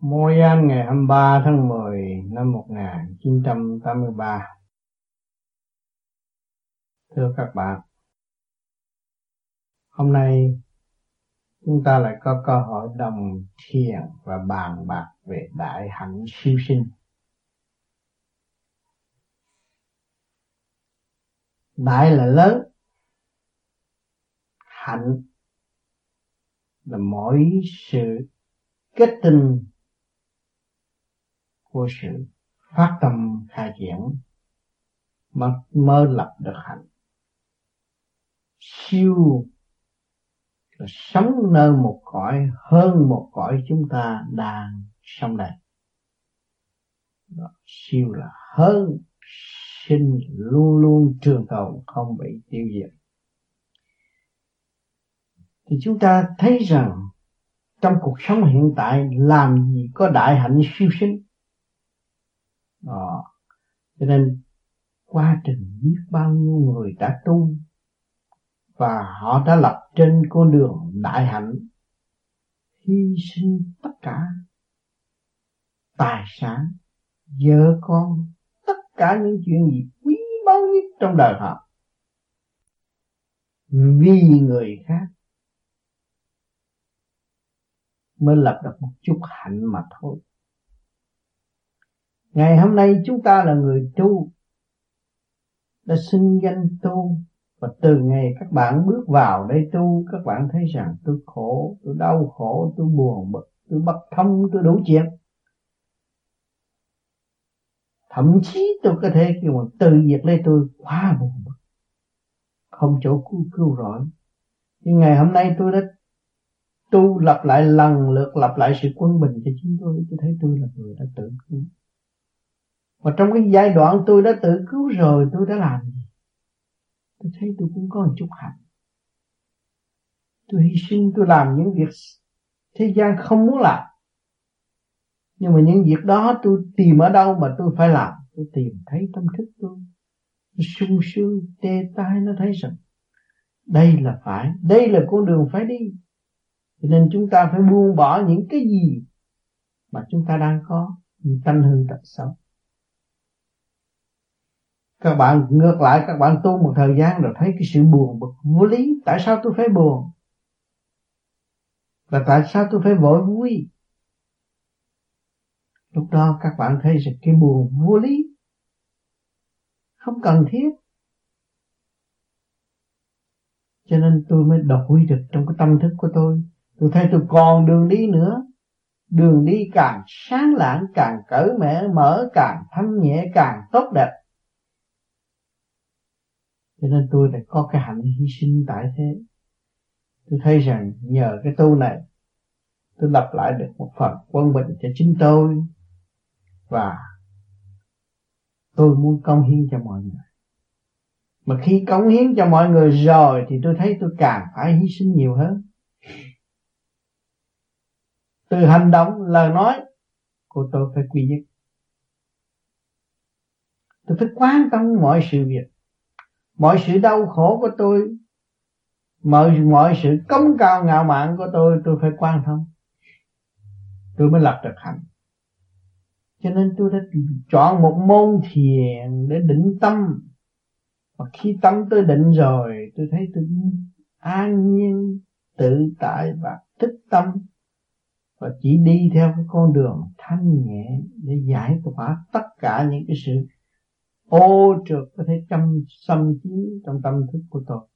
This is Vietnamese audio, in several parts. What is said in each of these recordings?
Môi An ngày 23 tháng 10 năm 1983 Thưa các bạn, Hôm nay chúng ta lại có cơ hội đồng thiền và bàn bạc về đại hạnh siêu sinh. Đại là lớn, Hạnh là mỗi sự kết tinh của sự phát tâm khai triển mà mơ lập được hạnh. Siêu là sống nơi một cõi hơn một cõi chúng ta đang sống đây. Đó, siêu là hơn sinh luôn luôn trường tồn không bị tiêu diệt. Thì chúng ta thấy rằng trong cuộc sống hiện tại làm gì có đại hạnh siêu sinh? Đó. cho nên, quá trình biết bao nhiêu người đã tu, và họ đã lập trên con đường đại hạnh, hy sinh tất cả tài sản, vợ con, tất cả những chuyện gì quý báu nhất trong đời họ vì người khác mới lập được một chút hạnh mà thôi ngày hôm nay chúng ta là người tu, đã xưng danh tu. Và từ ngày các bạn bước vào đây tu, các bạn thấy rằng tôi khổ, tôi đau khổ, tôi buồn bực, tôi bất thông, tôi đủ chuyện. Thậm chí tôi có thể kêu mà từ việc lấy tôi quá buồn bực, không chỗ cứu cứu rỗi. Nhưng ngày hôm nay tôi đã tu lặp lại lần lượt, lặp lại sự quân bình cho chính tôi. Tôi thấy tôi là người đã tự cứu và trong cái giai đoạn tôi đã tự cứu rồi, tôi đã làm gì? Tôi thấy tôi cũng có một chút hạnh. Tôi hy sinh, tôi làm những việc thế gian không muốn làm. Nhưng mà những việc đó tôi tìm ở đâu mà tôi phải làm? Tôi tìm thấy tâm thức tôi. Nó sung sướng, tê tai, nó thấy rằng đây là phải, đây là con đường phải đi. Cho nên chúng ta phải buông bỏ những cái gì mà chúng ta đang có vì tanh hương tật xấu các bạn ngược lại, các bạn tu một thời gian rồi thấy cái sự buồn bực vô lý. Tại sao tôi phải buồn? Và tại sao tôi phải vội vui? Lúc đó các bạn thấy rằng cái buồn vô lý. Không cần thiết. Cho nên tôi mới đổi được trong cái tâm thức của tôi. Tôi thấy tôi còn đường đi nữa. Đường đi càng sáng lạng, càng cởi mở mở càng thanh nhẹ, càng tốt đẹp cho nên tôi lại có cái hạnh hy sinh tại thế. Tôi thấy rằng nhờ cái tu này, tôi lập lại được một phần quân bình cho chính tôi. Và tôi muốn công hiến cho mọi người. Mà khi cống hiến cho mọi người rồi thì tôi thấy tôi càng phải hy sinh nhiều hơn. Từ hành động, lời nói của tôi phải quy nhất. Tôi phải quan tâm mọi sự việc mọi sự đau khổ của tôi, mọi mọi sự cống cao ngạo mạn của tôi tôi phải quan thông. Tôi mới lập được hạnh. Cho nên tôi đã chọn một môn thiền để định tâm. Và khi tâm tôi định rồi, tôi thấy tôi an nhiên, tự tại và thích tâm. Và chỉ đi theo cái con đường thanh nhẹ để giải tỏa tất cả những cái sự ô trượt có thể chăm xâm chiếm trong tâm thức của tôi.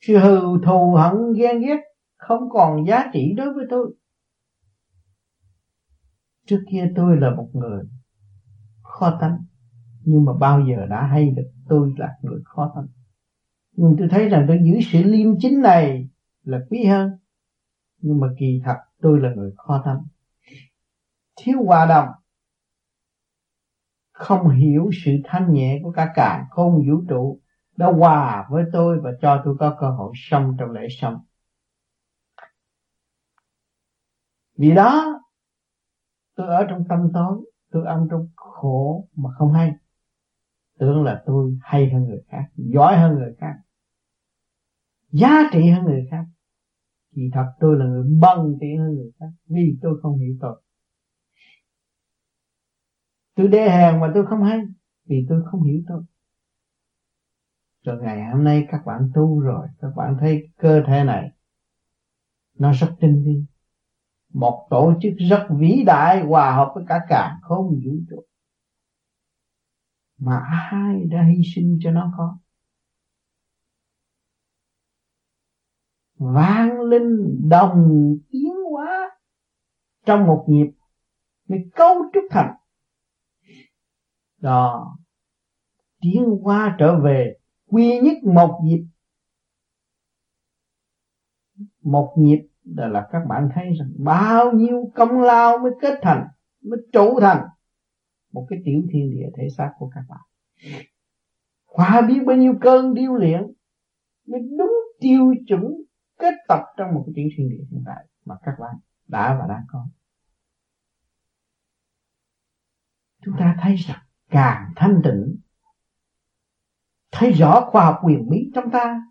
Sự hừ thù hận ghen ghét, không còn giá trị đối với tôi. Trước kia tôi là một người khó tánh, nhưng mà bao giờ đã hay được tôi là người khó tánh. Nhưng tôi thấy rằng tôi giữ sự liêm chính này là quý hơn, nhưng mà kỳ thật tôi là người khó tánh. Thiếu hòa đồng không hiểu sự thanh nhẹ của cả cả không vũ trụ đã hòa với tôi và cho tôi có cơ hội sống trong lễ sống. Vì đó, tôi ở trong tâm tối, tôi ăn trong khổ mà không hay. Tưởng là tôi hay hơn người khác, giỏi hơn người khác, giá trị hơn người khác. Thì thật tôi là người bần tiện hơn người khác, Vì tôi không hiểu tôi Tôi đê hèn mà tôi không hay, Vì tôi không hiểu tôi. Rồi ngày hôm nay các bạn tu rồi, Các bạn thấy cơ thể này, Nó rất tinh vi. Một tổ chức rất vĩ đại, Hòa hợp với cả cả không vũ trụ. Mà ai đã hy sinh cho nó có? Vang linh đồng tiến hóa trong một nhịp mới cấu trúc thành đó. Tiến hóa trở về quy nhất một nhịp. Một nhịp đó là các bạn thấy rằng bao nhiêu công lao mới kết thành, mới trụ thành một cái tiểu thiên địa thể xác của các bạn. Qua biết bao nhiêu cơn điêu luyện mới đúng tiêu chuẩn kết tập trong một cái tiểu thiên địa hiện tại mà các bạn đã và đang có. Chúng ta thấy rằng càng thanh tịnh. Thấy rõ khoa học quyền bí trong ta,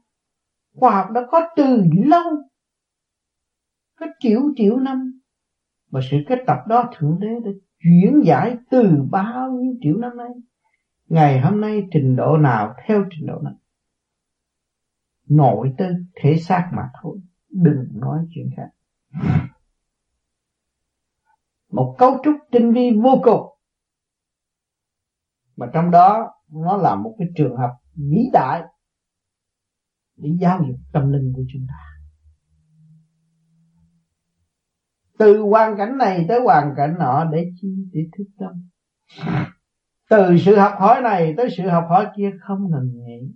khoa học đã có từ lâu, có triệu triệu năm và sự kết tập đó thượng đế đã chuyển giải từ bao nhiêu triệu năm nay? Ngày hôm nay trình độ nào theo trình độ nào nội tư, thể xác mà thôi, đừng nói chuyện khác. Một cấu trúc tinh vi vô cùng mà trong đó, nó là một cái trường hợp vĩ đại để giáo dục tâm linh của chúng ta. Từ hoàn cảnh này tới hoàn cảnh nọ để chi, để thức tâm. Từ sự học hỏi này tới sự học hỏi kia không ngừng nghỉ.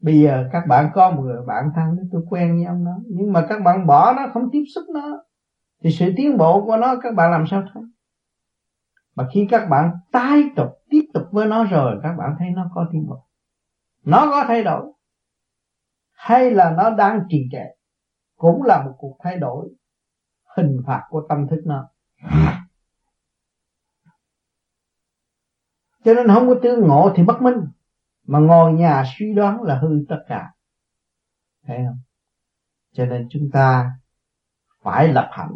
Bây giờ các bạn có một người bạn thân tôi quen với ông đó. Nhưng mà các bạn bỏ nó, không tiếp xúc nó, thì sự tiến bộ của nó các bạn làm sao thấy mà khi các bạn tái tục, tiếp tục với nó rồi, các bạn thấy nó có tiến bộ. Nó có thay đổi. Hay là nó đang trì trệ, cũng là một cuộc thay đổi hình phạt của tâm thức nó. Cho nên không có tương ngộ thì bất minh, mà ngồi nhà suy đoán là hư tất cả. Thấy không? Cho nên chúng ta phải lập hạnh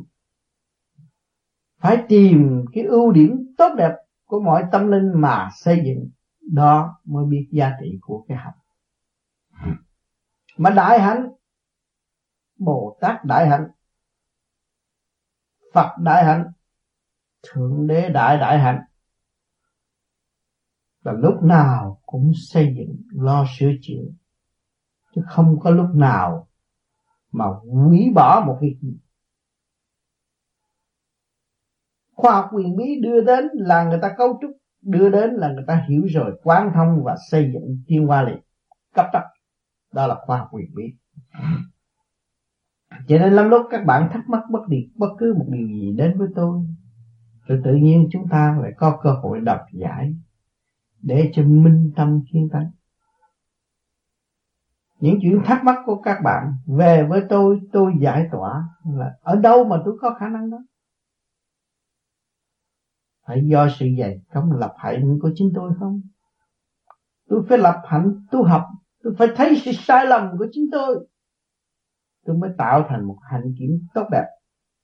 phải tìm cái ưu điểm tốt đẹp của mọi tâm linh mà xây dựng. Đó mới biết giá trị của cái hạnh. Mà đại hạnh, bồ tát đại hạnh, phật đại hạnh, thượng đế đại đại hạnh, là lúc nào cũng xây dựng, lo sửa chữa. Chứ không có lúc nào mà hủy bỏ một việc gì. Khoa học quyền bí đưa đến là người ta cấu trúc, đưa đến là người ta hiểu rồi, quán thông và xây dựng tiên hoa liền, cấp tốc đó là khoa học quyền bí. Cho nên lắm lúc các bạn thắc mắc bất điệt bất cứ một điều gì đến với tôi, rồi tự nhiên chúng ta lại có cơ hội đọc giải để cho minh tâm kiến tánh. Những chuyện thắc mắc của các bạn về với tôi tôi giải tỏa là ở đâu mà tôi có khả năng đó? Phải do sự dạy công lập hạnh của chính tôi không? Tôi phải lập hạnh tu học, tôi phải thấy sự sai lầm của chính tôi. Tôi mới tạo thành một hành kiểm tốt đẹp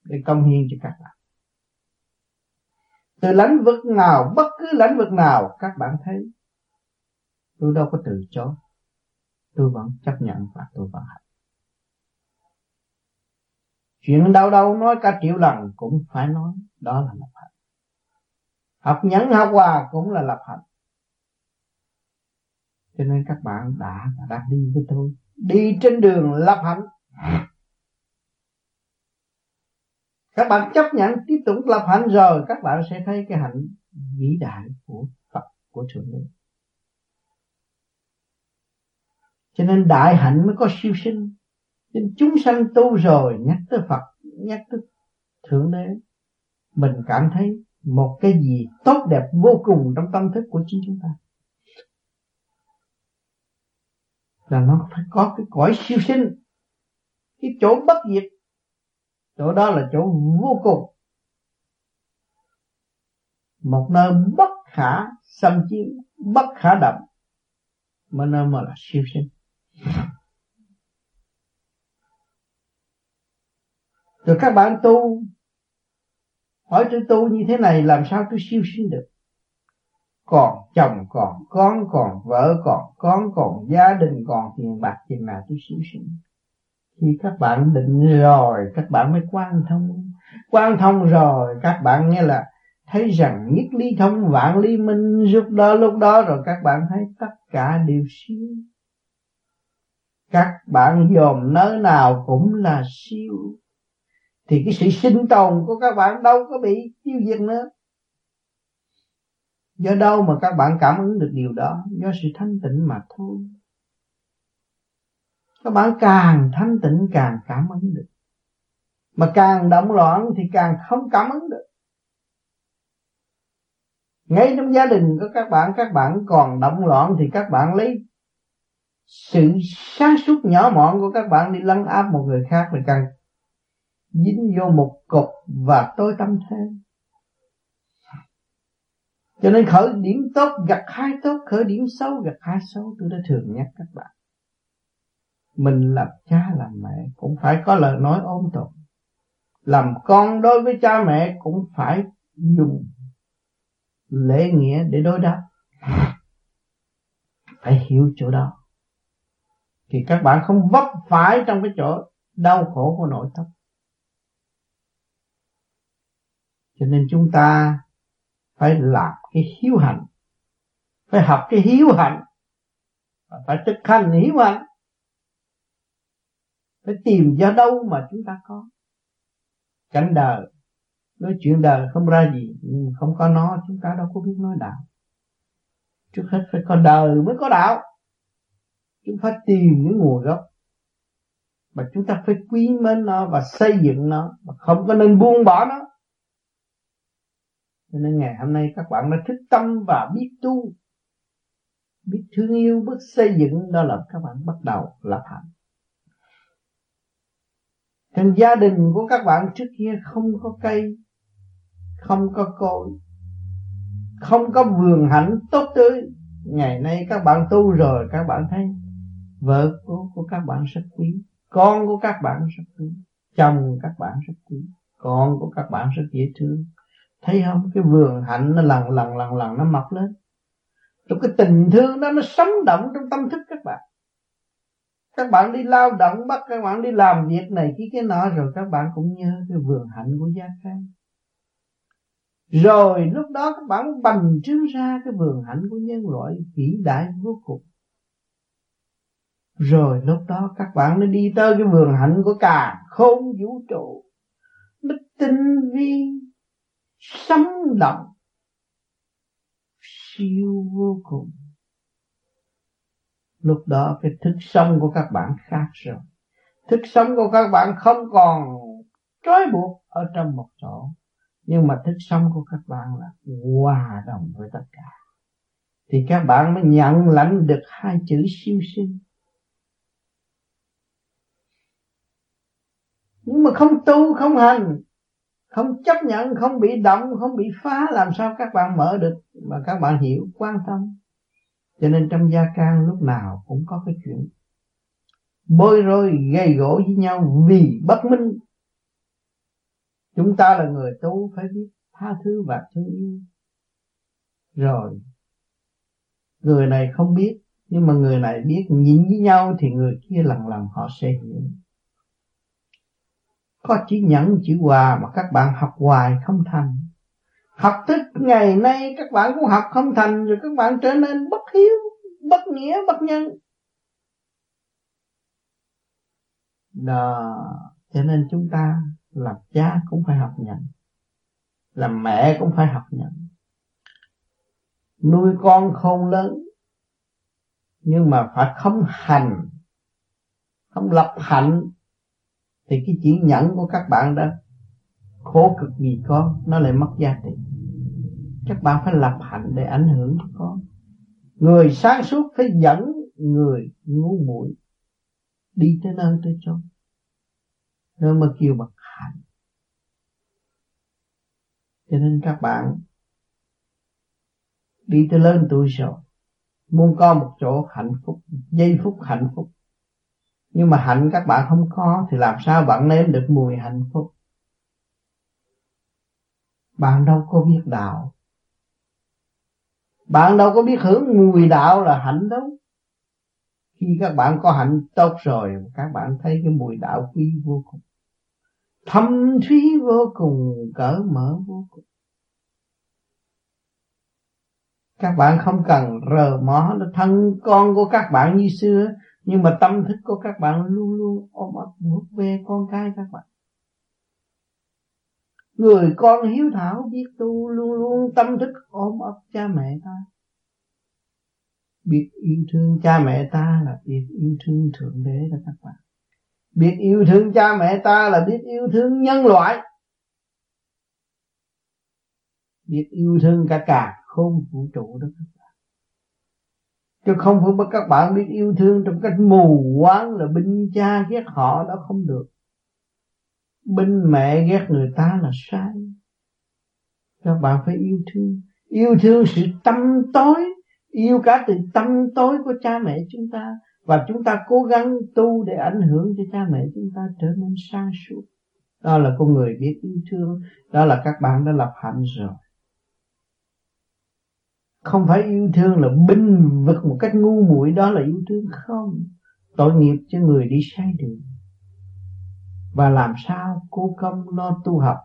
để công hiến cho các bạn. Từ lãnh vực nào, bất cứ lãnh vực nào, các bạn thấy, tôi đâu có từ chối. Tôi vẫn chấp nhận và tôi vẫn hành chuyện đau đâu nói cả triệu lần cũng phải nói, đó là một học nhẫn học hòa cũng là lập hạnh. Cho nên các bạn đã và đang đi với tôi. Đi trên đường lập hạnh. Các bạn chấp nhận, tiếp tục lập hạnh rồi các bạn sẽ thấy cái hạnh vĩ đại của Phật, của thượng đế. Cho nên đại hạnh mới có siêu sinh. Nên chúng sanh tu rồi nhắc tới Phật, nhắc tới thượng đế, mình cảm thấy một cái gì tốt đẹp vô cùng trong tâm thức của chính chúng ta. Là nó phải có cái cõi siêu sinh, cái chỗ bất diệt. Chỗ đó là chỗ vô cùng. Một nơi bất khả xâm chiếm bất khả động. Mà nơi mà là siêu sinh. Rồi các bạn tu hỏi tôi tu như thế này làm sao tôi siêu sinh được? Còn chồng còn con, còn vợ còn con, còn gia đình còn tiền bạc thì nào tôi siêu sinh? Khi các bạn định rồi, các bạn mới quan thông. Quan thông rồi, các bạn nghe là thấy rằng nhất ly thông, vạn ly minh, giúp đó, lúc đó rồi các bạn thấy tất cả đều siêu. Các bạn dòm nơi nào cũng là siêu thì cái sự sinh tồn của các bạn đâu có bị tiêu diệt nữa. Do đâu mà các bạn cảm ứng được điều đó? Do sự thanh tịnh mà thôi. Các bạn càng thanh tịnh càng cảm ứng được. Mà càng động loạn thì càng không cảm ứng được. Ngay trong gia đình của các bạn các bạn còn động loạn thì các bạn lấy sự sáng suốt nhỏ mọn của các bạn đi lấn áp một người khác thì càng dính vô một cục và tối tâm thêm. Cho nên khởi điểm tốt gặt hai tốt, khởi điểm xấu gặt hai xấu. Tôi đã thường nhắc các bạn. Mình làm cha làm mẹ cũng phải có lời nói ôn tồn. Làm con đối với cha mẹ cũng phải dùng lễ nghĩa để đối đáp. Phải hiểu chỗ đó. Thì các bạn không vấp phải trong cái chỗ đau khổ của nội tâm. Cho nên chúng ta phải làm cái hiếu hạnh, phải học cái hiếu hạnh, và phải thực hành hiếu hạnh, phải tìm ra đâu mà chúng ta có. Cảnh đời, nói chuyện đời không ra gì, nhưng không có nó, chúng ta đâu có biết nói đạo. Trước hết phải có đời mới có đạo. Chúng phải tìm cái nguồn gốc, mà chúng ta phải quý mến nó và xây dựng nó, mà không có nên buông bỏ nó cho nên ngày hôm nay các bạn đã thức tâm và biết tu. Biết thương yêu biết xây dựng đó là các bạn bắt đầu lập hạnh Thành gia đình của các bạn trước kia không có cây Không có cội Không có vườn hạnh tốt tươi. Ngày nay các bạn tu rồi Các bạn thấy Vợ của, của các bạn rất quý Con của các bạn rất quý Chồng các bạn rất quý Con của các bạn rất dễ thương. Thấy không? Cái vườn hạnh nó lần lần lần lần nó mọc lên. Trong cái tình thương đó nó sống động trong tâm thức các bạn. Các bạn đi lao động bắt, các bạn đi làm việc này, cái cái nọ, rồi các bạn cũng nhớ cái vườn hạnh của gia can rồi lúc đó các bạn bành trướng ra cái vườn hạnh của nhân loại vĩ đại vô cùng. Rồi lúc đó các bạn nó đi tới cái vườn hạnh của cả không vũ trụ. Nó tinh vi sống động siêu vô cùng. Lúc đó cái thức sống của các bạn khác rồi. Thức sống của các bạn không còn trói buộc ở trong một chỗ. Nhưng mà thức sống của các bạn là hòa đồng với tất cả. Thì các bạn mới nhận lãnh được hai chữ siêu sinh. Nhưng mà không tu, không hành không chấp nhận, không bị động, không bị phá, làm sao các bạn mở được mà các bạn hiểu, quan tâm. Cho nên trong gia can lúc nào cũng có cái chuyện bôi rối gây gỗ với nhau vì bất minh. Chúng ta là người tu phải biết tha thứ và thương yêu. Rồi, người này không biết, nhưng mà người này biết nhìn với nhau thì người kia lần lần họ sẽ hiểu có chỉ nhẫn chữ hòa mà các bạn học hoài không thành. Học thức ngày nay các bạn cũng học không thành, rồi các bạn trở nên bất hiếu, bất nghĩa, bất nhân. Đó, cho nên chúng ta làm cha cũng phải học nhận, làm mẹ cũng phải học nhận. Nuôi con không lớn, nhưng mà phải không hành, không lập hạnh thì cái chỉ nhẫn của các bạn đó, khổ cực gì con nó lại mất giá trị. Các bạn phải lập hạnh để ảnh hưởng cho con. Người sáng suốt phải dẫn người ngu muội đi tới nơi tới chốn. Nơi mà kêu bằng hạnh. Cho nên các bạn đi tới lớn tuổi rồi, muốn có một chỗ hạnh phúc, giây phút hạnh phúc nhưng mà hạnh các bạn không có, thì làm sao bạn nếm được mùi hạnh phúc? Bạn đâu có biết đạo. Bạn đâu có biết hưởng mùi đạo là hạnh đâu. Khi các bạn có hạnh tốt rồi, các bạn thấy cái mùi đạo quý vô cùng. Thâm thúy vô cùng, cỡ mở vô cùng. Các bạn không cần rờ mó nó. Thân con của các bạn như xưa nhưng mà tâm thức của các bạn luôn luôn ôm ấp vuốt về con cái các bạn. Người con hiếu thảo biết tu, luôn luôn tâm thức ôm ấp cha mẹ ta. Biết yêu thương cha mẹ ta là biết yêu thương thượng đế đó các bạn. Biết yêu thương cha mẹ ta là biết yêu thương nhân loại. Biết yêu thương cả cả không vũ trụ đó các bạn chứ không phải các bạn biết yêu thương trong cách mù quáng là binh cha ghét họ đó không được. Binh mẹ ghét người ta là sai. Các bạn phải yêu thương. Yêu thương sự tâm tối, yêu cả từ tâm tối của cha mẹ chúng ta. Và chúng ta cố gắng tu để ảnh hưởng cho cha mẹ chúng ta trở nên sáng suốt. Đó là con người biết yêu thương. Đó là các bạn đã lập hạnh rồi không phải yêu thương là binh vực một cách ngu muội, đó là yêu thương không? Tội nghiệp cho người đi sai đường. Và làm sao cố công lo tu học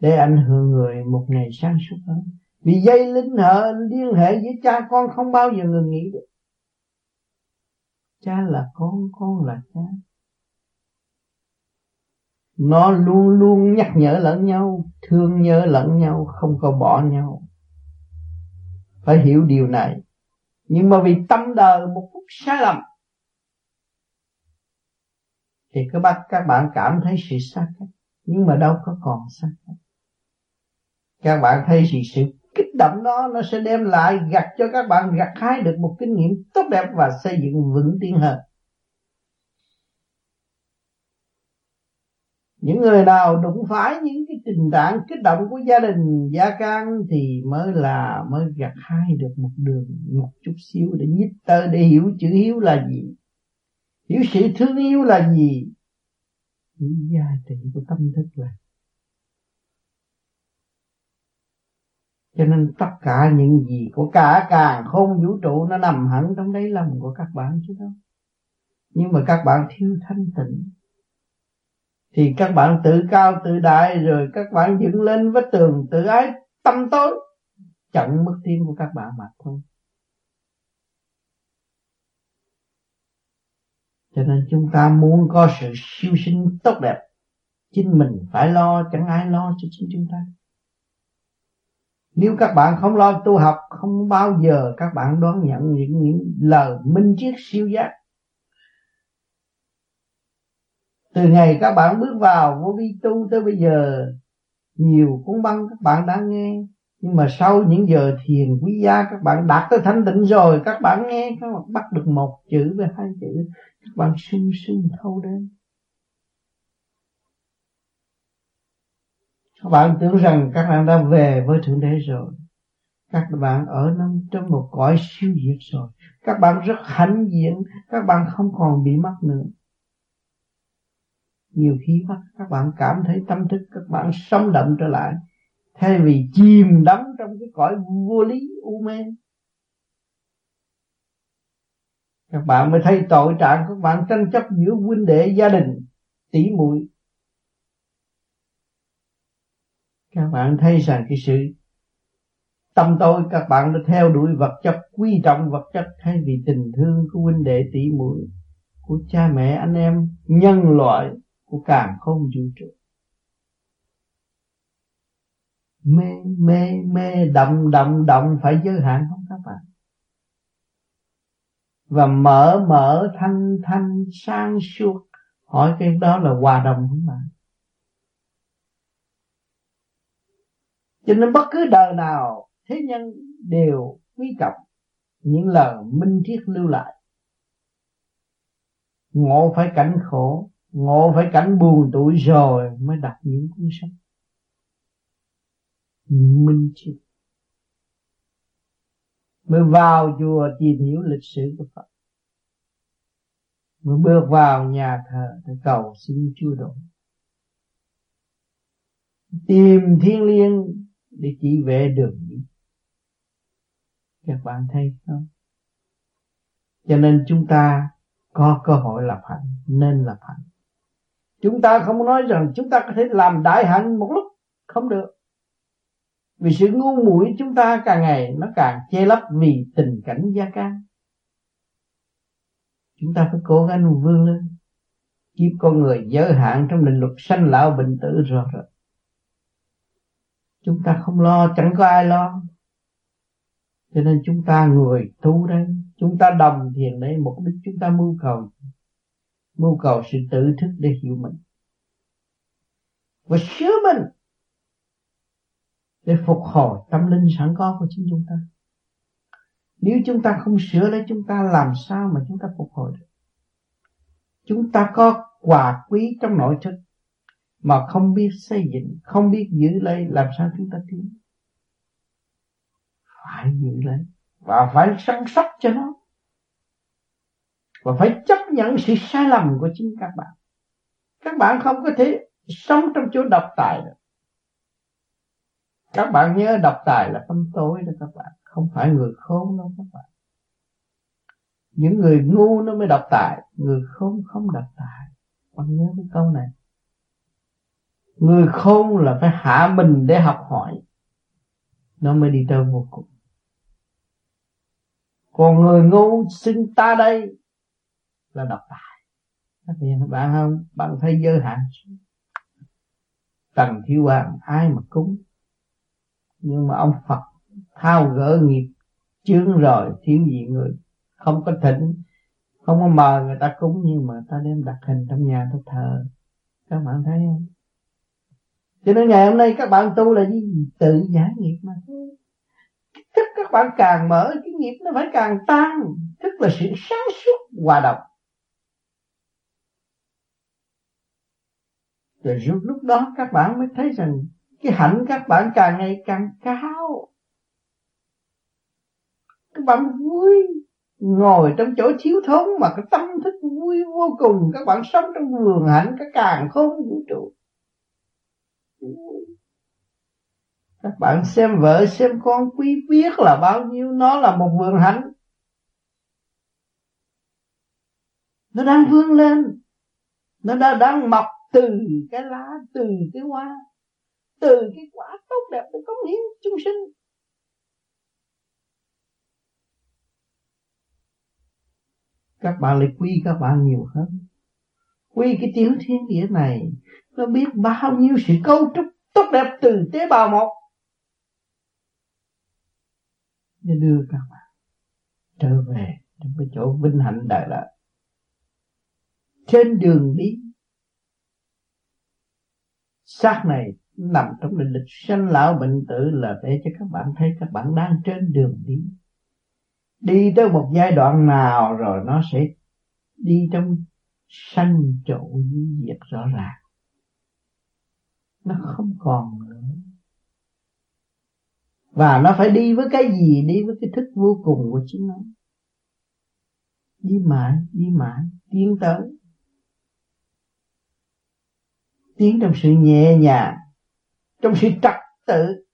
để ảnh hưởng người một ngày sáng suốt hơn? Vì dây linh hệ liên hệ với cha con không bao giờ ngừng nghỉ được. Cha là con con là cha. Nó luôn luôn nhắc nhở lẫn nhau, thương nhớ lẫn nhau, không có bỏ nhau phải hiểu điều này. Nhưng mà vì tâm đời một phút sai lầm, thì các bạn các bạn cảm thấy sự xa cách, nhưng mà đâu có còn xa cách. Các bạn thấy sự sự kích động đó, nó sẽ đem lại, gặt cho các bạn gặt hái được một kinh nghiệm tốt đẹp và xây dựng vững tiến hơn. Những người nào đụng phải những cái tình trạng kích động của gia đình, gia can thì mới là, mới gặt hai được một đường một chút xíu để nhích tới để hiểu chữ hiếu là gì. Hiểu sự thương yêu là gì. Hiểu giá trị của tâm thức là cho nên tất cả những gì của cả càng không vũ trụ nó nằm hẳn trong đáy lòng của các bạn chứ đâu. Nhưng mà các bạn thiếu thanh tịnh thì các bạn tự cao, tự đại, rồi các bạn dựng lên vách tường, tự ái, tâm tối. Chặn mức tim của các bạn mà thôi. Cho nên chúng ta muốn có sự siêu sinh tốt đẹp. Chính mình phải lo, chẳng ai lo cho chính chúng ta. Nếu các bạn không lo tu học, không bao giờ các bạn đón nhận những những lời minh triết siêu giác. Từ ngày các bạn bước vào vô vi tu tới bây giờ, nhiều cuốn băng các bạn đã nghe. Nhưng mà sau những giờ thiền quý giá, các bạn đạt tới thanh tịnh rồi, các bạn nghe, các bạn bắt được một chữ với hai chữ, các bạn sung sung thâu đến các bạn tưởng rằng các bạn đã về với thượng đế rồi. Các bạn ở trong một cõi siêu diệt rồi. Các bạn rất hãnh diện, các bạn không còn bị mất nữa nhiều khi các bạn cảm thấy tâm thức, các bạn sống động trở lại. Thay vì chìm đắm trong cái cõi vô lý, u mê. Các bạn mới thấy tội trạng các bạn tranh chấp giữa huynh đệ gia đình tỷ muội. Các bạn thấy rằng cái sự tâm tôi các bạn đã theo đuổi vật chất, quý trọng vật chất thay vì tình thương của huynh đệ tỷ muội, của cha mẹ, anh em, nhân loại của càng không vũ trụ. Mê mê mê động động động phải giới hạn, không các bạn và mở mở, thanh thanh sang suốt, hỏi cái đó là hòa đồng không bạn cho nên bất cứ đời nào, thế nhân đều quý trọng những lời minh triết lưu lại. Ngộ phải cảnh khổ ngộ phải cảnh buồn tuổi rồi mới đọc những cuốn sách. Minh triết mới vào chùa tìm hiểu lịch sử của Phật. Mới bước vào nhà thờ để cầu xin Chúa độ. Tìm thiên liêng để chỉ về đường đi. Các bạn thấy không? Cho nên chúng ta có cơ hội lập hạnh, nên lập hạnh chúng ta không nói rằng chúng ta có thể làm đại hạnh một lúc. Không được. Vì sự ngu muội chúng ta càng ngày nó càng che lấp vì tình cảnh gia can. Chúng ta phải cố gắng vươn lên. Kiếp con người giới hạn trong định luật sanh lão bệnh tử rồi rồi. Chúng ta không lo, chẳng có ai lo. Cho nên chúng ta người tu đây. Chúng ta đồng thiền đây, mục đích chúng ta mưu cầu mưu cầu sự tự thức để hiểu mình. Và sửa mình để phục hồi tâm linh sẵn có của chính chúng ta. Nếu chúng ta không sửa lấy chúng ta, làm sao mà chúng ta phục hồi được? Chúng ta có quà quý trong nội thức mà không biết xây dựng, không biết giữ lấy, làm sao chúng ta tiến? Phải giữ lấy và phải săn sóc cho nó. Và phải chấp nhận sự sai lầm của chính các bạn. Các bạn không có thể sống trong chỗ độc tài được. Các bạn nhớ độc tài là tâm tối đó các bạn, không phải người khôn đâu các bạn. Những người ngu nó mới độc tài, người khôn không độc tài. Bạn nhớ cái câu này. Người khôn là phải hạ mình để học hỏi, nó mới đi tới vô cùng. Còn người ngu xưng ta đây là độc tài. Các bạn không, bạn thấy giới hạn tầng thiếu hoàng ai mà cúng. Nhưng mà ông Phật thao gỡ nghiệp, chướng rồi thiếu gì người. Không có thỉnh, không có mời người ta cúng, nhưng mà ta đem đặt hình trong nhà ta thờ. Các bạn thấy không? Cho nên ngày hôm nay các bạn tu là gì? Tự giải nghiệp mà thức các bạn càng mở, cái nghiệp nó phải càng tan thức là sự sáng suốt hòa đồng. Rồi lúc đó các bạn mới thấy rằng cái hạnh các bạn càng ngày càng cao. Các bạn vui, ngồi trong chỗ thiếu thốn mà cái tâm thức vui vô cùng. Các bạn sống trong vườn hạnh, cái càng không vũ trụ. Các bạn xem vợ, xem con, quý biết là bao nhiêu, nó là một vườn hạnh. Nó đang vươn lên. Nó đã đang mọc từ cái lá, từ cái hoa, từ cái quả tốt đẹp để cống hiến chúng sinh. Các bạn lại quy các bạn nhiều hơn. Quy cái tiểu thiên địa này, nó biết bao nhiêu sự cấu trúc tốt đẹp từ tế bào một. Để đưa các bạn trở về trong cái chỗ vinh hạnh đại lạc trên đường đi xác này nằm trong định lịch sanh lão bệnh tử là để cho các bạn thấy các bạn đang trên đường đi. Đi tới một giai đoạn nào rồi nó sẽ đi trong sanh trụ diệt rõ ràng. Nó không còn nữa. Và nó phải đi với cái gì? Đi với cái thức vô cùng của chính nó. Đi mãi đi mãi, tiến tới tiến trong sự nhẹ nhàng, trong sự trật tự,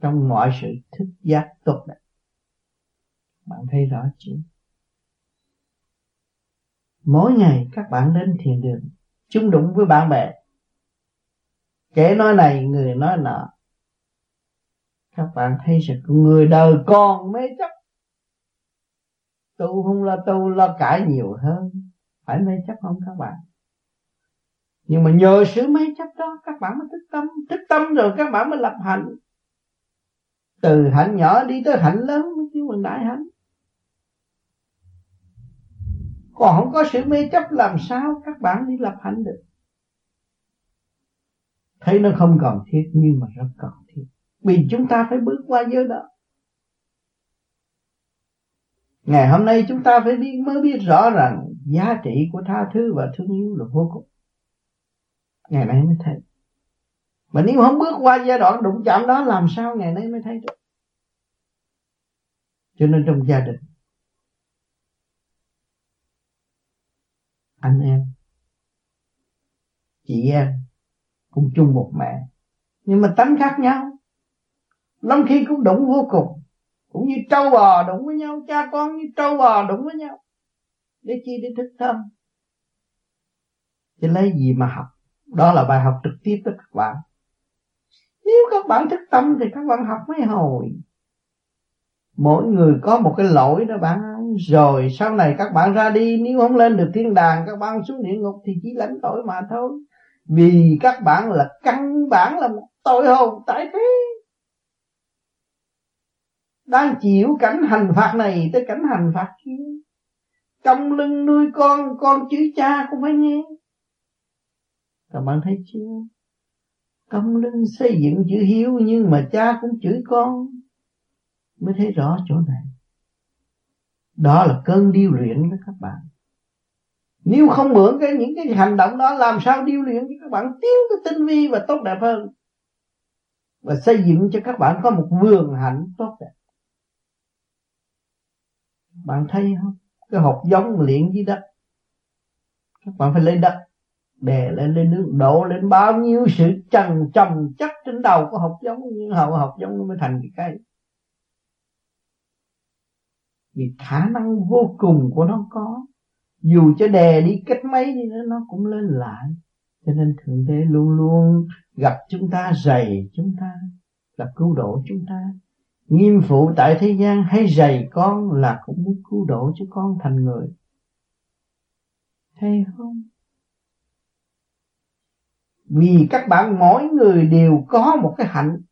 trong mọi sự thức giác tốt đẹp. Bạn thấy rõ chưa? Mỗi ngày các bạn đến thiền đường, chung đụng với bạn bè. Kẻ nói này, người nói nọ. Các bạn thấy rằng người đời còn mê chấp. Tu không là tu lo cãi nhiều hơn phải mê chấp không các bạn? Nhưng mà nhờ sự mê chấp đó, các bạn mới thức tâm. Thức tâm rồi các bạn mới lập hạnh. Từ hạnh nhỏ đi tới hạnh lớn mới kêu mình đại hạnh. Còn không có sự mê chấp làm sao các bạn đi lập hạnh được? Thấy nó không cần thiết, nhưng mà rất cần thiết. Vì chúng ta phải bước qua giới đó. Ngày hôm nay chúng ta phải biết mới biết rõ rằng giá trị của tha thứ và thương yêu là vô cùng. Ngày nay mới thấy. Mà nếu không bước qua giai đoạn đụng chạm đó, làm sao ngày nay mới thấy được? Cho nên trong gia đình, anh em, chị em, cùng chung một mẹ. Nhưng mà tánh khác nhau. Lắm khi cũng đụng vô cùng. Cũng như trâu bò đụng với nhau, cha con như trâu bò đụng với nhau để chi? Để thức tâm. Thì lấy gì mà học? Đó là bài học trực tiếp với các bạn. Nếu các bạn thức tâm thì các bạn học mấy hồi? Mỗi người có một cái lỗi đó bạn rồi sau này các bạn ra đi, nếu không lên được thiên đàng, các bạn xuống địa ngục thì chỉ lãnh tội mà thôi. Vì các bạn là căn bản là một tội hồn tại thế. Đang chịu cảnh hành phạt này tới cảnh hành phạt kia trong lưng nuôi con con chửi cha cũng phải nghe. Các bạn thấy chưa? Công lưng xây dựng chữ hiếu nhưng mà cha cũng chửi con. Mới thấy rõ chỗ này. Đó là cơn điêu luyện đó các bạn. Nếu không mượn cái, những cái hành động đó, làm sao điêu luyện cho các bạn tiến tới tinh vi và tốt đẹp hơn? Và xây dựng cho các bạn có một vườn hạnh tốt đẹp. Bạn thấy không? Cái hộp giống luyện dưới đất. Các bạn phải lấy đất, đè lên lên nước, đổ lên. Bao nhiêu sự trần trầm chắc trên đầu của hộp giống, nhưng hậu hộp giống nó mới thành cái cây. Vì khả năng vô cùng của nó có. Dù cho đè đi cách mấy đi nữa, nó cũng lên lại. Cho nên thượng đế luôn luôn gặp chúng ta dày chúng ta là cứu độ chúng ta nghiêm phụ tại thế gian hay dày con là cũng muốn cứu độ cho con thành người. Hay không? Vì các bạn mỗi người đều có một cái hạnh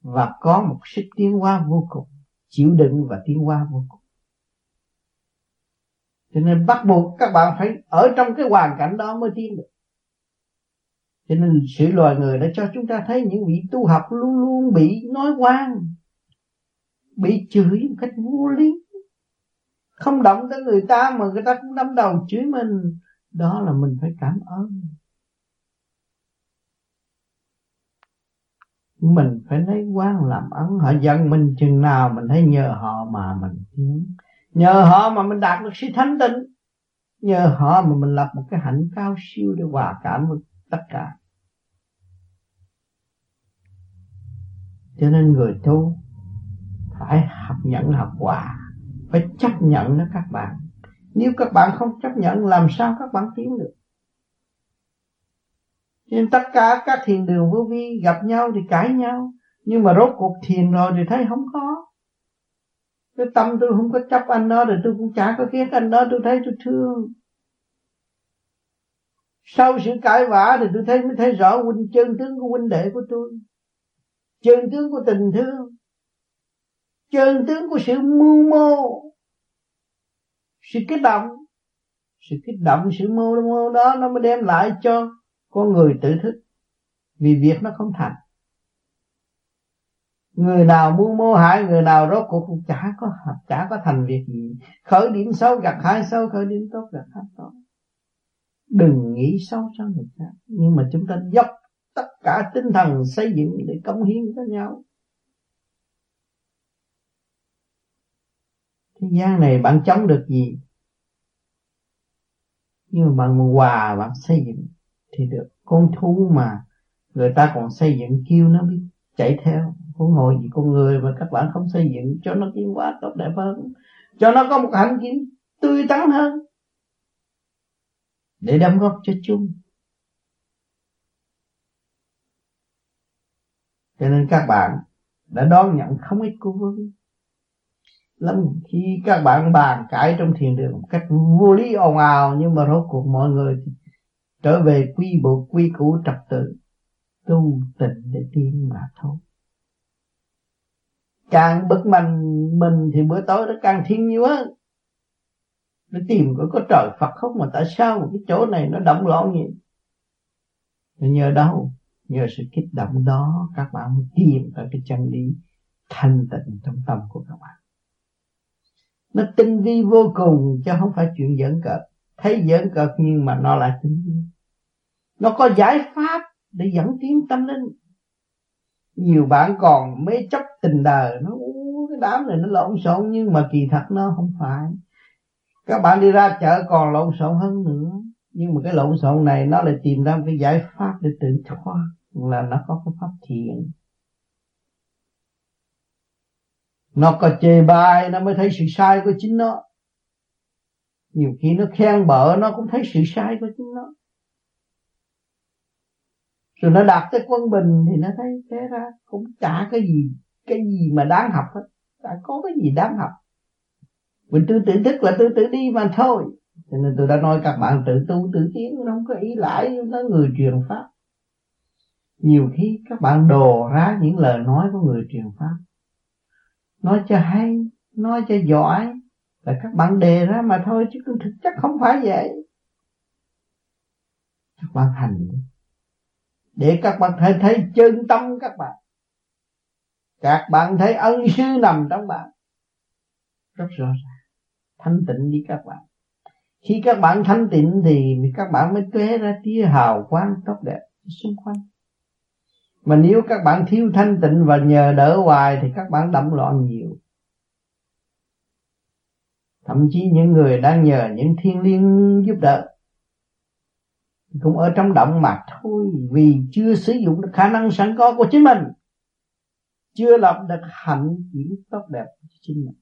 và có một sức tiến hóa vô cùng, chịu đựng và tiến hóa vô cùng. Cho nên bắt buộc các bạn phải ở trong cái hoàn cảnh đó mới tiến được. Cho nên sự loài người đã cho chúng ta thấy những vị tu học luôn luôn bị nói quan bị chửi một cách vô lý. Không động tới người ta mà người ta cũng đâm đầu chửi mình. Đó là mình phải cảm ơn. Mình phải lấy quan làm ấn. Họ giận mình chừng nào mình thấy nhờ họ mà mình tiến. Nhờ họ mà mình đạt được sự thánh tịnh. Nhờ họ mà mình lập một cái hạnh cao siêu để hòa cảm với tất cả. Cho nên người tu phải học nhận học hòa, phải chấp nhận đó các bạn. Nếu các bạn không chấp nhận, làm sao các bạn tiến được? Nên tất cả các thiền đường vô vi gặp nhau thì cãi nhau, nhưng mà rốt cuộc thiền rồi thì thấy không có. Cái tâm tôi không có chấp anh đó, rồi tôi cũng chả có ghét anh đó, tôi thấy tôi thương. Sau sự cãi vã thì tôi thấy mới thấy rõ huynh chân tướng của huynh đệ của tôi, chân tướng của tình thương chân tướng của sự mưu mô, sự kích động, sự kích động, sự mưu mô đó nó mới đem lại cho con người tự thức. Vì việc nó không thành. Người nào mưu mô hại, người nào rốt cuộc cũng chả có hợp, chả có thành việc gì. Khởi điểm xấu gặt hai xấu, khởi điểm tốt gặt hai tốt. Đừng nghĩ xấu cho người khác. Nhưng mà chúng ta dốc tất cả tinh thần xây dựng để cống hiến cho nhau. Thế gian này bạn chống được gì? Nhưng mà bạn hòa, bạn xây dựng thì được. Con thú mà người ta còn xây dựng kêu nó biết chạy theo. Huống ngồi gì con người mà các bạn không xây dựng, cho nó tiến hóa tốt đẹp hơn. Cho nó có một hành kiến tươi tắn hơn. Để đóng góp cho chung cho nên các bạn đã đón nhận không ít cô vương lắm. Khi các bạn bàn cãi trong thiền đường một cách vô lý ồn ào, nhưng mà rốt cuộc mọi người trở về quy bộ, quy củ trật tự, tu tịnh để tiến mà thôi. Càng bực mình mình thì bữa tối nó càng thiên nhiều hơn nó tìm có có trời Phật không mà tại sao cái chỗ này nó động loạn vậy? Nhờ đâu? Nhờ sự kích động đó các bạn mới tìm ra cái chân lý thanh tịnh trong tâm của các bạn nó tinh vi vô cùng, chứ không phải chuyện giỡn cợt. Thấy giỡn cợt nhưng mà nó lại tinh vi. Nó có giải pháp để dẫn tiến tâm linh. Nhiều bạn còn mê chấp tình đời nó cái đám này nó lộn xộn, nhưng mà kỳ thật nó không phải. Các bạn đi ra chợ còn lộn xộn hơn nữa. Nhưng mà cái lộn xộn này nó lại tìm ra cái giải pháp để tự thoát. Là nó có cái pháp thiện. Nó có chê bai, nó mới thấy sự sai của chính nó. Nhiều khi nó khen bợ, nó cũng thấy sự sai của chính nó. Rồi nó đạt tới quân bình thì nó thấy thế ra cũng chả cái gì cái gì mà đáng học hết. Chả có cái gì đáng học. Mình tự tự thức là tự tự đi mà thôi. Cho nên tôi đã nói các bạn tự tu, tự tiến không có ý lại nó người truyền pháp. Nhiều khi các bạn đồ ra những lời nói của người truyền pháp nói cho hay, nói cho giỏi. Là các bạn đề ra mà thôi, chứ thực chất không phải vậy. Các bạn hành. Để các bạn thấy thấy chân tâm các bạn. Các bạn thấy ân sư nằm trong bạn. Rất rõ ràng. Thanh tịnh đi các bạn. Khi các bạn thanh tịnh thì các bạn mới tuế ra tia hào quang tốt đẹp xung quanh mà nếu các bạn thiếu thanh tịnh và nhờ đỡ hoài thì các bạn động loạn nhiều. Thậm chí những người đang nhờ những thiên liêng giúp đỡ cũng ở trong động mà thôi, vì chưa sử dụng được khả năng sẵn có của chính mình. Chưa lập được hạnh kiểm tốt đẹp của chính mình.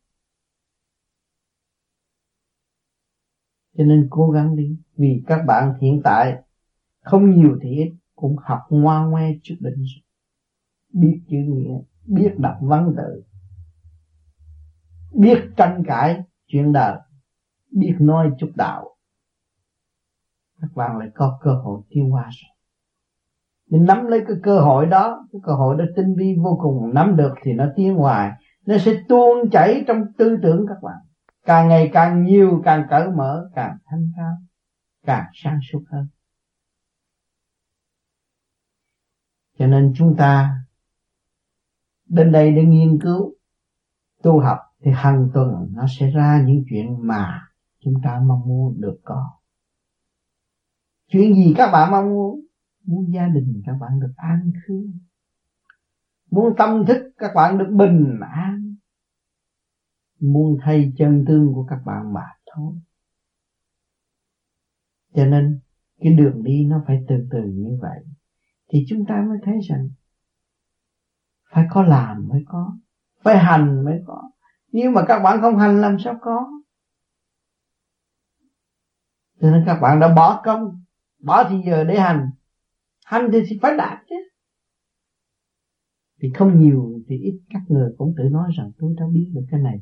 Cho nên cố gắng đi, vì các bạn hiện tại không nhiều thì ít cũng học ngoan ngoe chút đỉnh biết chữ nghĩa, biết đọc văn tự, biết tranh cãi chuyện đời, biết nói chút đạo. Các bạn lại có cơ hội tiêu hóa rồi. Nên nắm lấy cái cơ hội đó, cái cơ hội đó tinh vi vô cùng. Nắm được thì nó tiến ngoài nó sẽ tuôn chảy trong tư tưởng các bạn. Càng ngày càng nhiều, càng cởi mở, càng thanh cao càng sáng suốt hơn. Cho nên chúng ta đến đây để nghiên cứu, tu học thì hàng tuần nó sẽ ra những chuyện mà chúng ta mong muốn được có. Chuyện gì các bạn mong muốn? Muốn gia đình các bạn được an khương muốn tâm thức các bạn được bình an. Muốn thay chân tương của các bạn mà thôi. Cho nên cái đường đi nó phải từ từ như vậy thì chúng ta mới thấy rằng phải có làm mới có, phải hành mới có. Nếu mà các bạn không hành, làm sao có? Cho nên các bạn đã bỏ công, bỏ thì giờ để hành. Hành thì phải đạt chứ. Thì không nhiều thì ít. Các người cũng tự nói rằng tôi đã biết được cái này.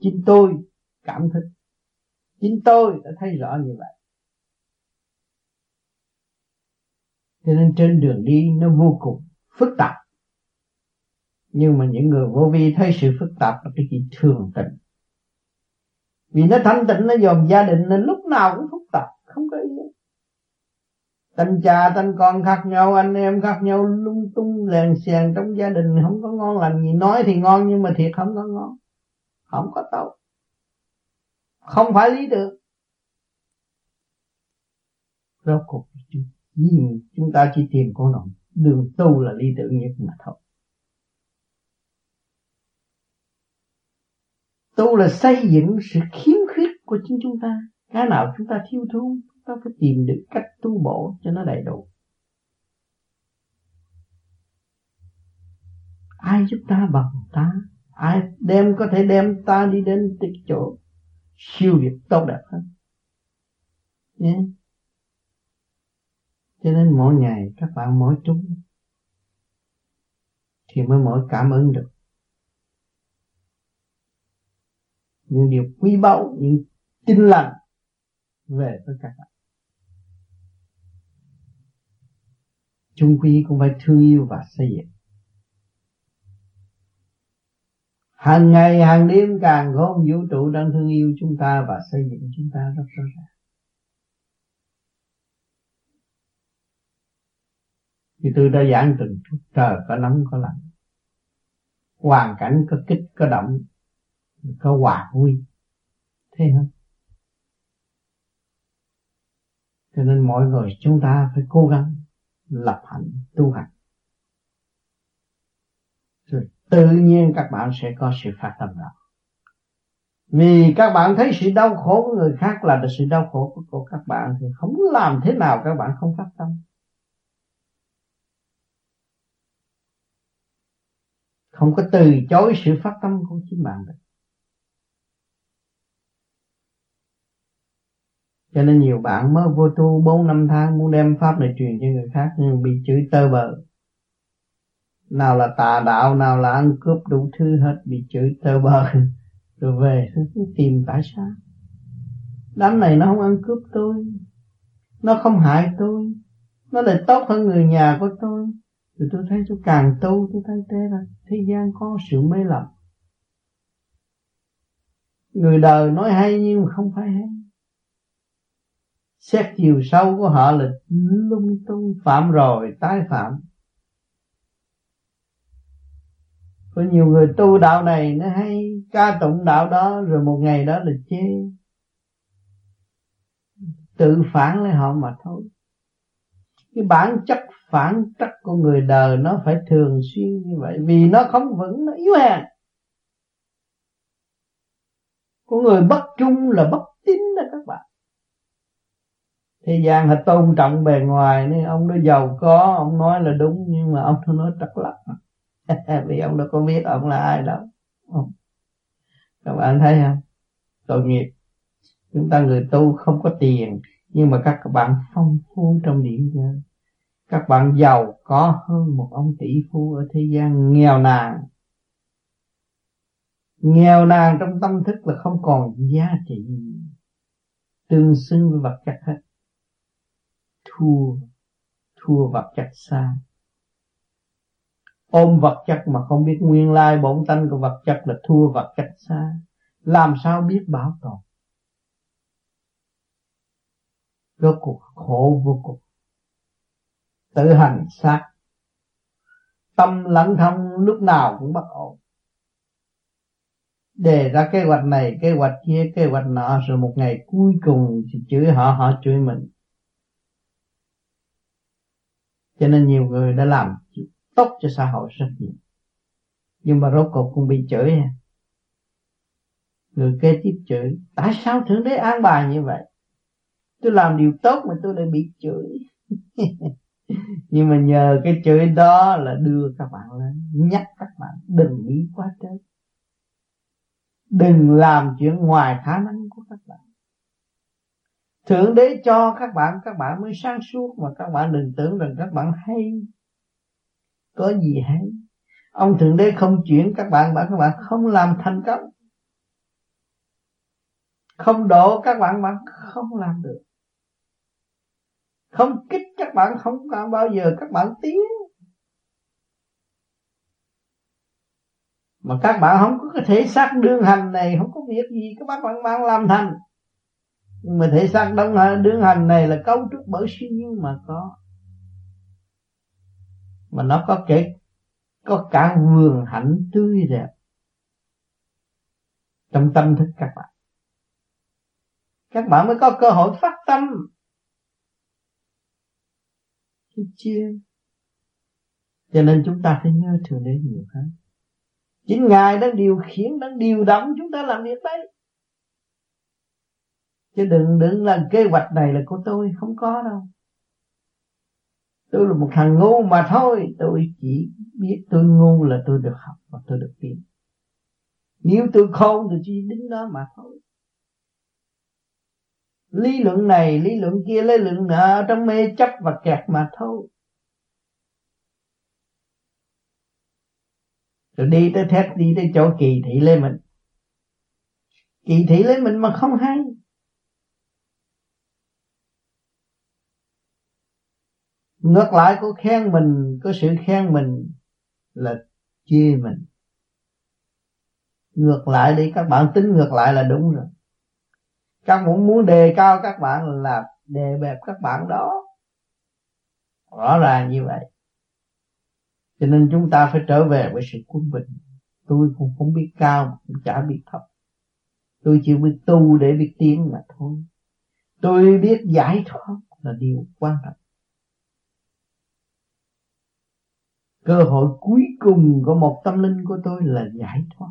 Chính tôi cảm thức. Chính tôi đã thấy rõ như vậy. Cho nên trên đường đi nó vô cùng phức tạp. Nhưng mà những người vô vi thấy sự phức tạp là cái gì? Thường tình. Vì nó thanh tịnh, nó dòm gia đình nên lúc nào cũng phức tạp, không có ý Tanh cha, tanh con khác nhau, Anh em khác nhau, lung tung, lèn xèn Trong gia đình, không có ngon lành gì. Nói thì ngon nhưng mà thiệt không có ngon. Không có tốt. Không phải lý được Rốt cuộc nhưng chúng ta chỉ tìm con đường Đường tu là lý tưởng nhất mà thôi. Tu là xây dựng sự khiếm khuyết của chính chúng ta. Cái nào chúng ta thiếu thốn ta phải tìm được cách tu bổ cho nó đầy đủ. Ai giúp ta bằng ta? Ai đem, có thể đem ta đi đến cái chỗ siêu việt tốt đẹp hơn? Yeah cho nên mỗi ngày các bạn mỗi chúng thì mới mỗi cảm ứng được. Những điều quý báu, những tin lành về với các bạn. Chung quy cũng phải thương yêu và xây dựng. Hàng ngày, hàng đêm càng không vũ trụ đang thương yêu chúng ta và xây dựng chúng ta rất rõ ràng. Thì tôi đã giảng từng chút trời có nóng có lạnh. Hoàn cảnh có kích có động có hòa vui. Thế không cho nên mọi người chúng ta phải cố gắng lập hạnh tu hành. Rồi tự nhiên các bạn sẽ có sự phát tâm đó. Vì các bạn thấy sự đau khổ của người khác là sự đau khổ của, của các bạn thì không làm thế nào các bạn không phát tâm. Không có từ chối sự phát tâm của chính bạn được. Cho nên nhiều bạn mới vô tu bốn năm tháng muốn đem pháp này truyền cho người khác nhưng bị chửi tơ bờ nào là tà đạo, nào là ăn cướp đủ thứ hết, bị chửi tơ bờ rồi về tìm tại sao đám này nó không ăn cướp tôi. Nó không hại tôi. Nó lại tốt hơn người nhà của tôi rồi tôi thấy tôi càng tu, tôi thấy thế là thế gian có sự mê lầm. Người đời nói hay nhưng mà không phải hay. Xét chiều sâu của họ là lung tung phạm rồi, tái phạm. Có nhiều người tu đạo này nó hay, ca tụng đạo đó rồi một ngày đó là chê. Tự phản lại họ mà thôi cái bản chất phản trắc của người đời nó phải thường xuyên như vậy, vì nó không vững, nó yếu hèn. Của người bất trung là bất tín đó các bạn. Thế gian họ tôn trọng bề ngoài nên ông nó giàu có, ông nói là đúng, nhưng mà ông nó nói trật lắc. Vì ông đâu có biết ông là ai đâu. Các bạn thấy không? Tội nghiệp. Chúng ta người tu không có tiền, nhưng mà các bạn phong phú trong điện giới các bạn giàu có hơn một ông tỷ phú ở thế gian. Nghèo nàn. Nghèo nàn trong tâm thức là không còn giá trị tương xứng với vật chất hết. Thua thua vật chất xa. Ôm vật chất mà không biết nguyên lai bổn tánh của vật chất là thua vật chất xa. Làm sao biết bảo tồn? Rốt cuộc khổ vô cùng tự hành sát tâm lẫn thông lúc nào cũng bất ổn. Đề ra kế hoạch này, kế hoạch kia, kế hoạch nọ, rồi một ngày cuối cùng thì chửi họ họ chửi mình. Cho nên nhiều người đã làm tốt cho xã hội rất nhiều. Nhưng mà rốt cuộc cũng bị chửi. Người kế tiếp chửi, tại sao thượng đế an bài như vậy? Tôi làm điều tốt mà tôi lại bị chửi. nhưng mà nhờ cái chữ đó là đưa các bạn lên, nhắc các bạn đừng nghĩ quá trớn. Đừng làm chuyện ngoài khả năng của các bạn. Thượng đế cho các bạn các bạn mới sáng suốt, mà các bạn đừng tưởng rằng các bạn hay. Có gì hay? Ông thượng đế không chuyển các bạn bạn các bạn không làm thành công. Không độ các bạn bạn không làm được không kích các bạn, không bao giờ các bạn tiến. Mà các bạn không có cái thể xác đương hành này, không có việc gì, các bạn bạn làm thành. Nhưng mà thể xác đương đương hành này là cấu trúc bởi siêu nhiên mà có. Mà nó có kể, có cả vườn hạnh tươi đẹp trong tâm thức các bạn. Các bạn mới có cơ hội phát tâm. Chứ chia cho nên chúng ta phải nhớ thường đế nhiều hơn. Chính ngài đang điều khiển, đang điều động chúng ta làm việc đấy. Chứ đừng đừng là kế hoạch này là của tôi, không có đâu. Tôi là một thằng ngu mà thôi. Tôi chỉ biết tôi ngu là tôi được học và tôi được tiến nếu tôi khôn thì chỉ đứng đó mà thôi lý luận này, lý luận kia, lý luận nọ, trong mê chấp và kẹt mà thôi. Rồi đi tới thét, đi tới chỗ kỳ thị lên mình. Kỳ thị lên mình mà không hay. Ngược lại, có khen mình, có sự khen mình là chê mình. Ngược lại đi, các bạn tính ngược lại là đúng rồi các muốn muốn đề cao các bạn là đề bẹp các bạn đó. Rõ ràng như vậy. Cho nên chúng ta phải trở về với sự quân bình. Tôi cũng không biết cao, cũng chả biết thấp. Tôi chỉ biết tu để biết tiến mà thôi. Tôi biết giải thoát là điều quan trọng. Cơ hội cuối cùng của một tâm linh của tôi là giải thoát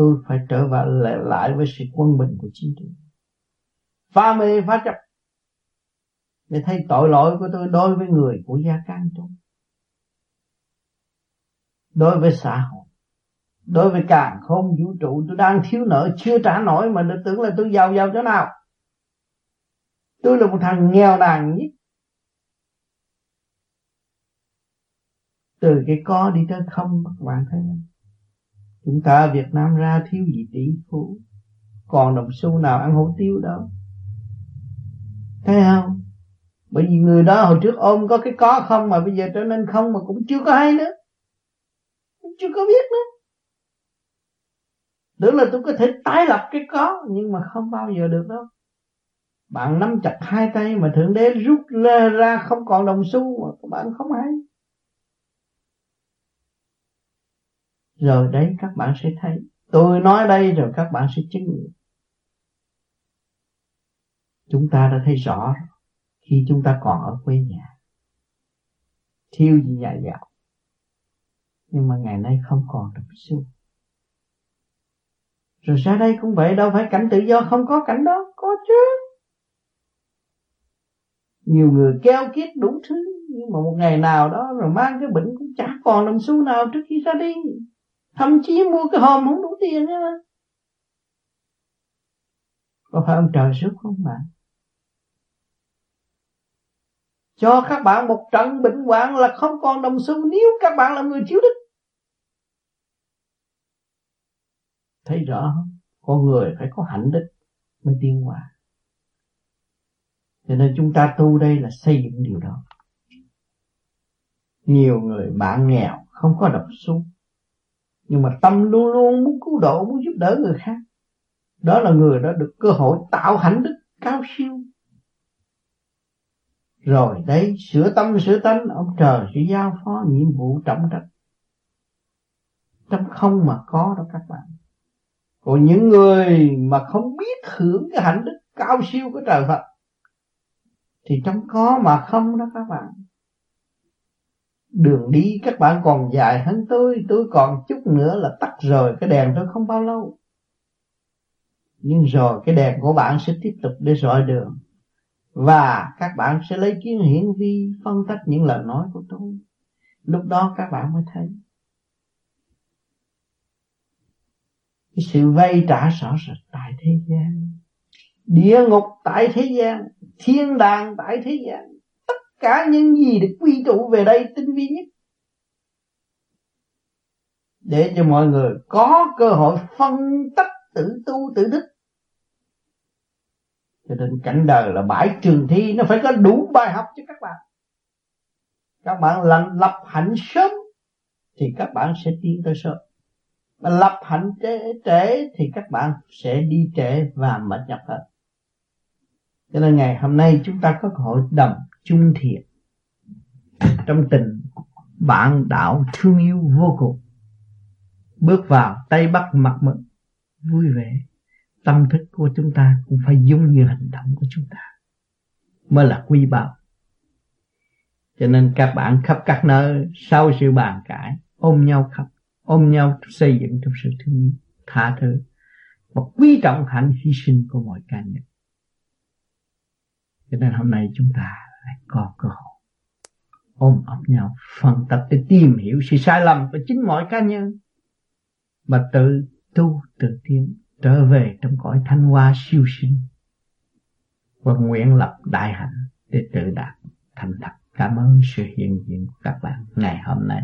tôi phải trở lại, lại với sự quân bình của chính tôi. Pha mê phá chấp. Để thấy tội lỗi của tôi đối với người của gia can tôi. Đối với xã hội. Đối với càng không vũ trụ tôi đang thiếu nợ chưa trả nổi mà nó tưởng là tôi giàu giàu chỗ nào. Tôi là một thằng nghèo nàn nhất. Từ cái có đi tới không các bạn thấy không? Chúng ta ở Việt Nam ra thiếu gì tỷ phú? Còn đồng xu nào ăn hủ tiếu đâu thấy không? Bởi vì người đó hồi trước ôm có cái có không mà bây giờ trở nên không mà cũng chưa có hay nữa. Cũng chưa có biết nữa. Tưởng là tôi có thể tái lập cái có, nhưng mà không bao giờ được đâu. Bạn nắm chặt hai tay mà thượng đế rút ra không còn đồng xu mà các bạn không hay. Rồi đấy, các bạn sẽ thấy. Tôi nói đây rồi các bạn sẽ chứng nghiệm. Chúng ta đã thấy rõ khi chúng ta còn ở quê nhà. Thiếu gì nhà dạo nhưng mà ngày nay không còn được xu. Rồi ra đây cũng vậy, đâu phải cảnh tự do, không có cảnh đó, có chứ. Nhiều người keo kiết đủ thứ, nhưng mà một ngày nào đó rồi mang cái bệnh cũng chả còn đồng xu nào trước khi ra đi thậm chí mua cái hòm không đủ tiền nữa có phải ông trời giúp không bạn cho các bạn một trận bệnh hoạn là không còn đồng xu nếu các bạn là người thiếu đức. Thấy rõ không? Con người phải có hạnh đức mới tiến hóa. Cho nên chúng ta tu đây là xây dựng điều đó. Nhiều người bạn nghèo không có đồng xu nhưng mà tâm luôn luôn muốn cứu độ, muốn giúp đỡ người khác. Đó là người đó được cơ hội tạo hạnh đức cao siêu. Rồi đấy, sửa tâm, sửa tánh, ông trời sẽ giao phó nhiệm vụ trọng trách. Trong không mà có đó các bạn. Còn những người mà không biết hưởng cái hạnh đức cao siêu của trời Phật, thì trong có mà không đó các bạn đường đi, các bạn còn dài hơn tôi tôi còn chút nữa là tắt rồi cái đèn tôi không bao lâu. Nhưng rồi cái đèn của bạn sẽ tiếp tục để rọi đường. Và các bạn sẽ lấy kiến hiển vi phân tích những lời nói của tôi. Lúc đó các bạn mới thấy. Cái sự vay trả rõ rệt tại thế gian. Địa ngục tại thế gian. Thiên đàng tại thế gian cả những gì được quy tụ về đây tinh vi nhất. Để cho mọi người có cơ hội phân tích tự tu tự đức cho nên cảnh đời là bãi trường thi nó phải có đủ bài học cho các bạn. Các bạn lập, lập hạnh sớm thì các bạn sẽ tiến tới sớm. Mà lập hạnh trễ, trễ thì các bạn sẽ đi trễ và mệt nhọc hơn. Cho nên ngày hôm nay chúng ta có cơ hội đồng chung thiện. Trong tình, bạn đạo thương yêu vô cùng. Bước vào tay bắt mặt mừng vui vẻ. Tâm thức của chúng ta cũng phải giống như hành động của chúng ta. Mới là quy bảo. Cho nên các bạn khắp các nơi, sau sự bàn cãi, ôm nhau khắp ôm nhau xây dựng trong sự thương yêu, tha thứ, và quý trọng hạnh hy sinh của mọi cá nhân. Cho nên hôm nay chúng ta lại có cơ hội. Ôm ấp nhau, phân tích để tìm hiểu sự sai lầm của chính mọi cá nhân. Và tự tu, tự tiến, trở về trong cõi thanh hoa siêu sinh. Và nguyện lập đại hạnh để tự đạt thành thật. Cảm ơn sự hiện diện của các bạn ngày hôm nay.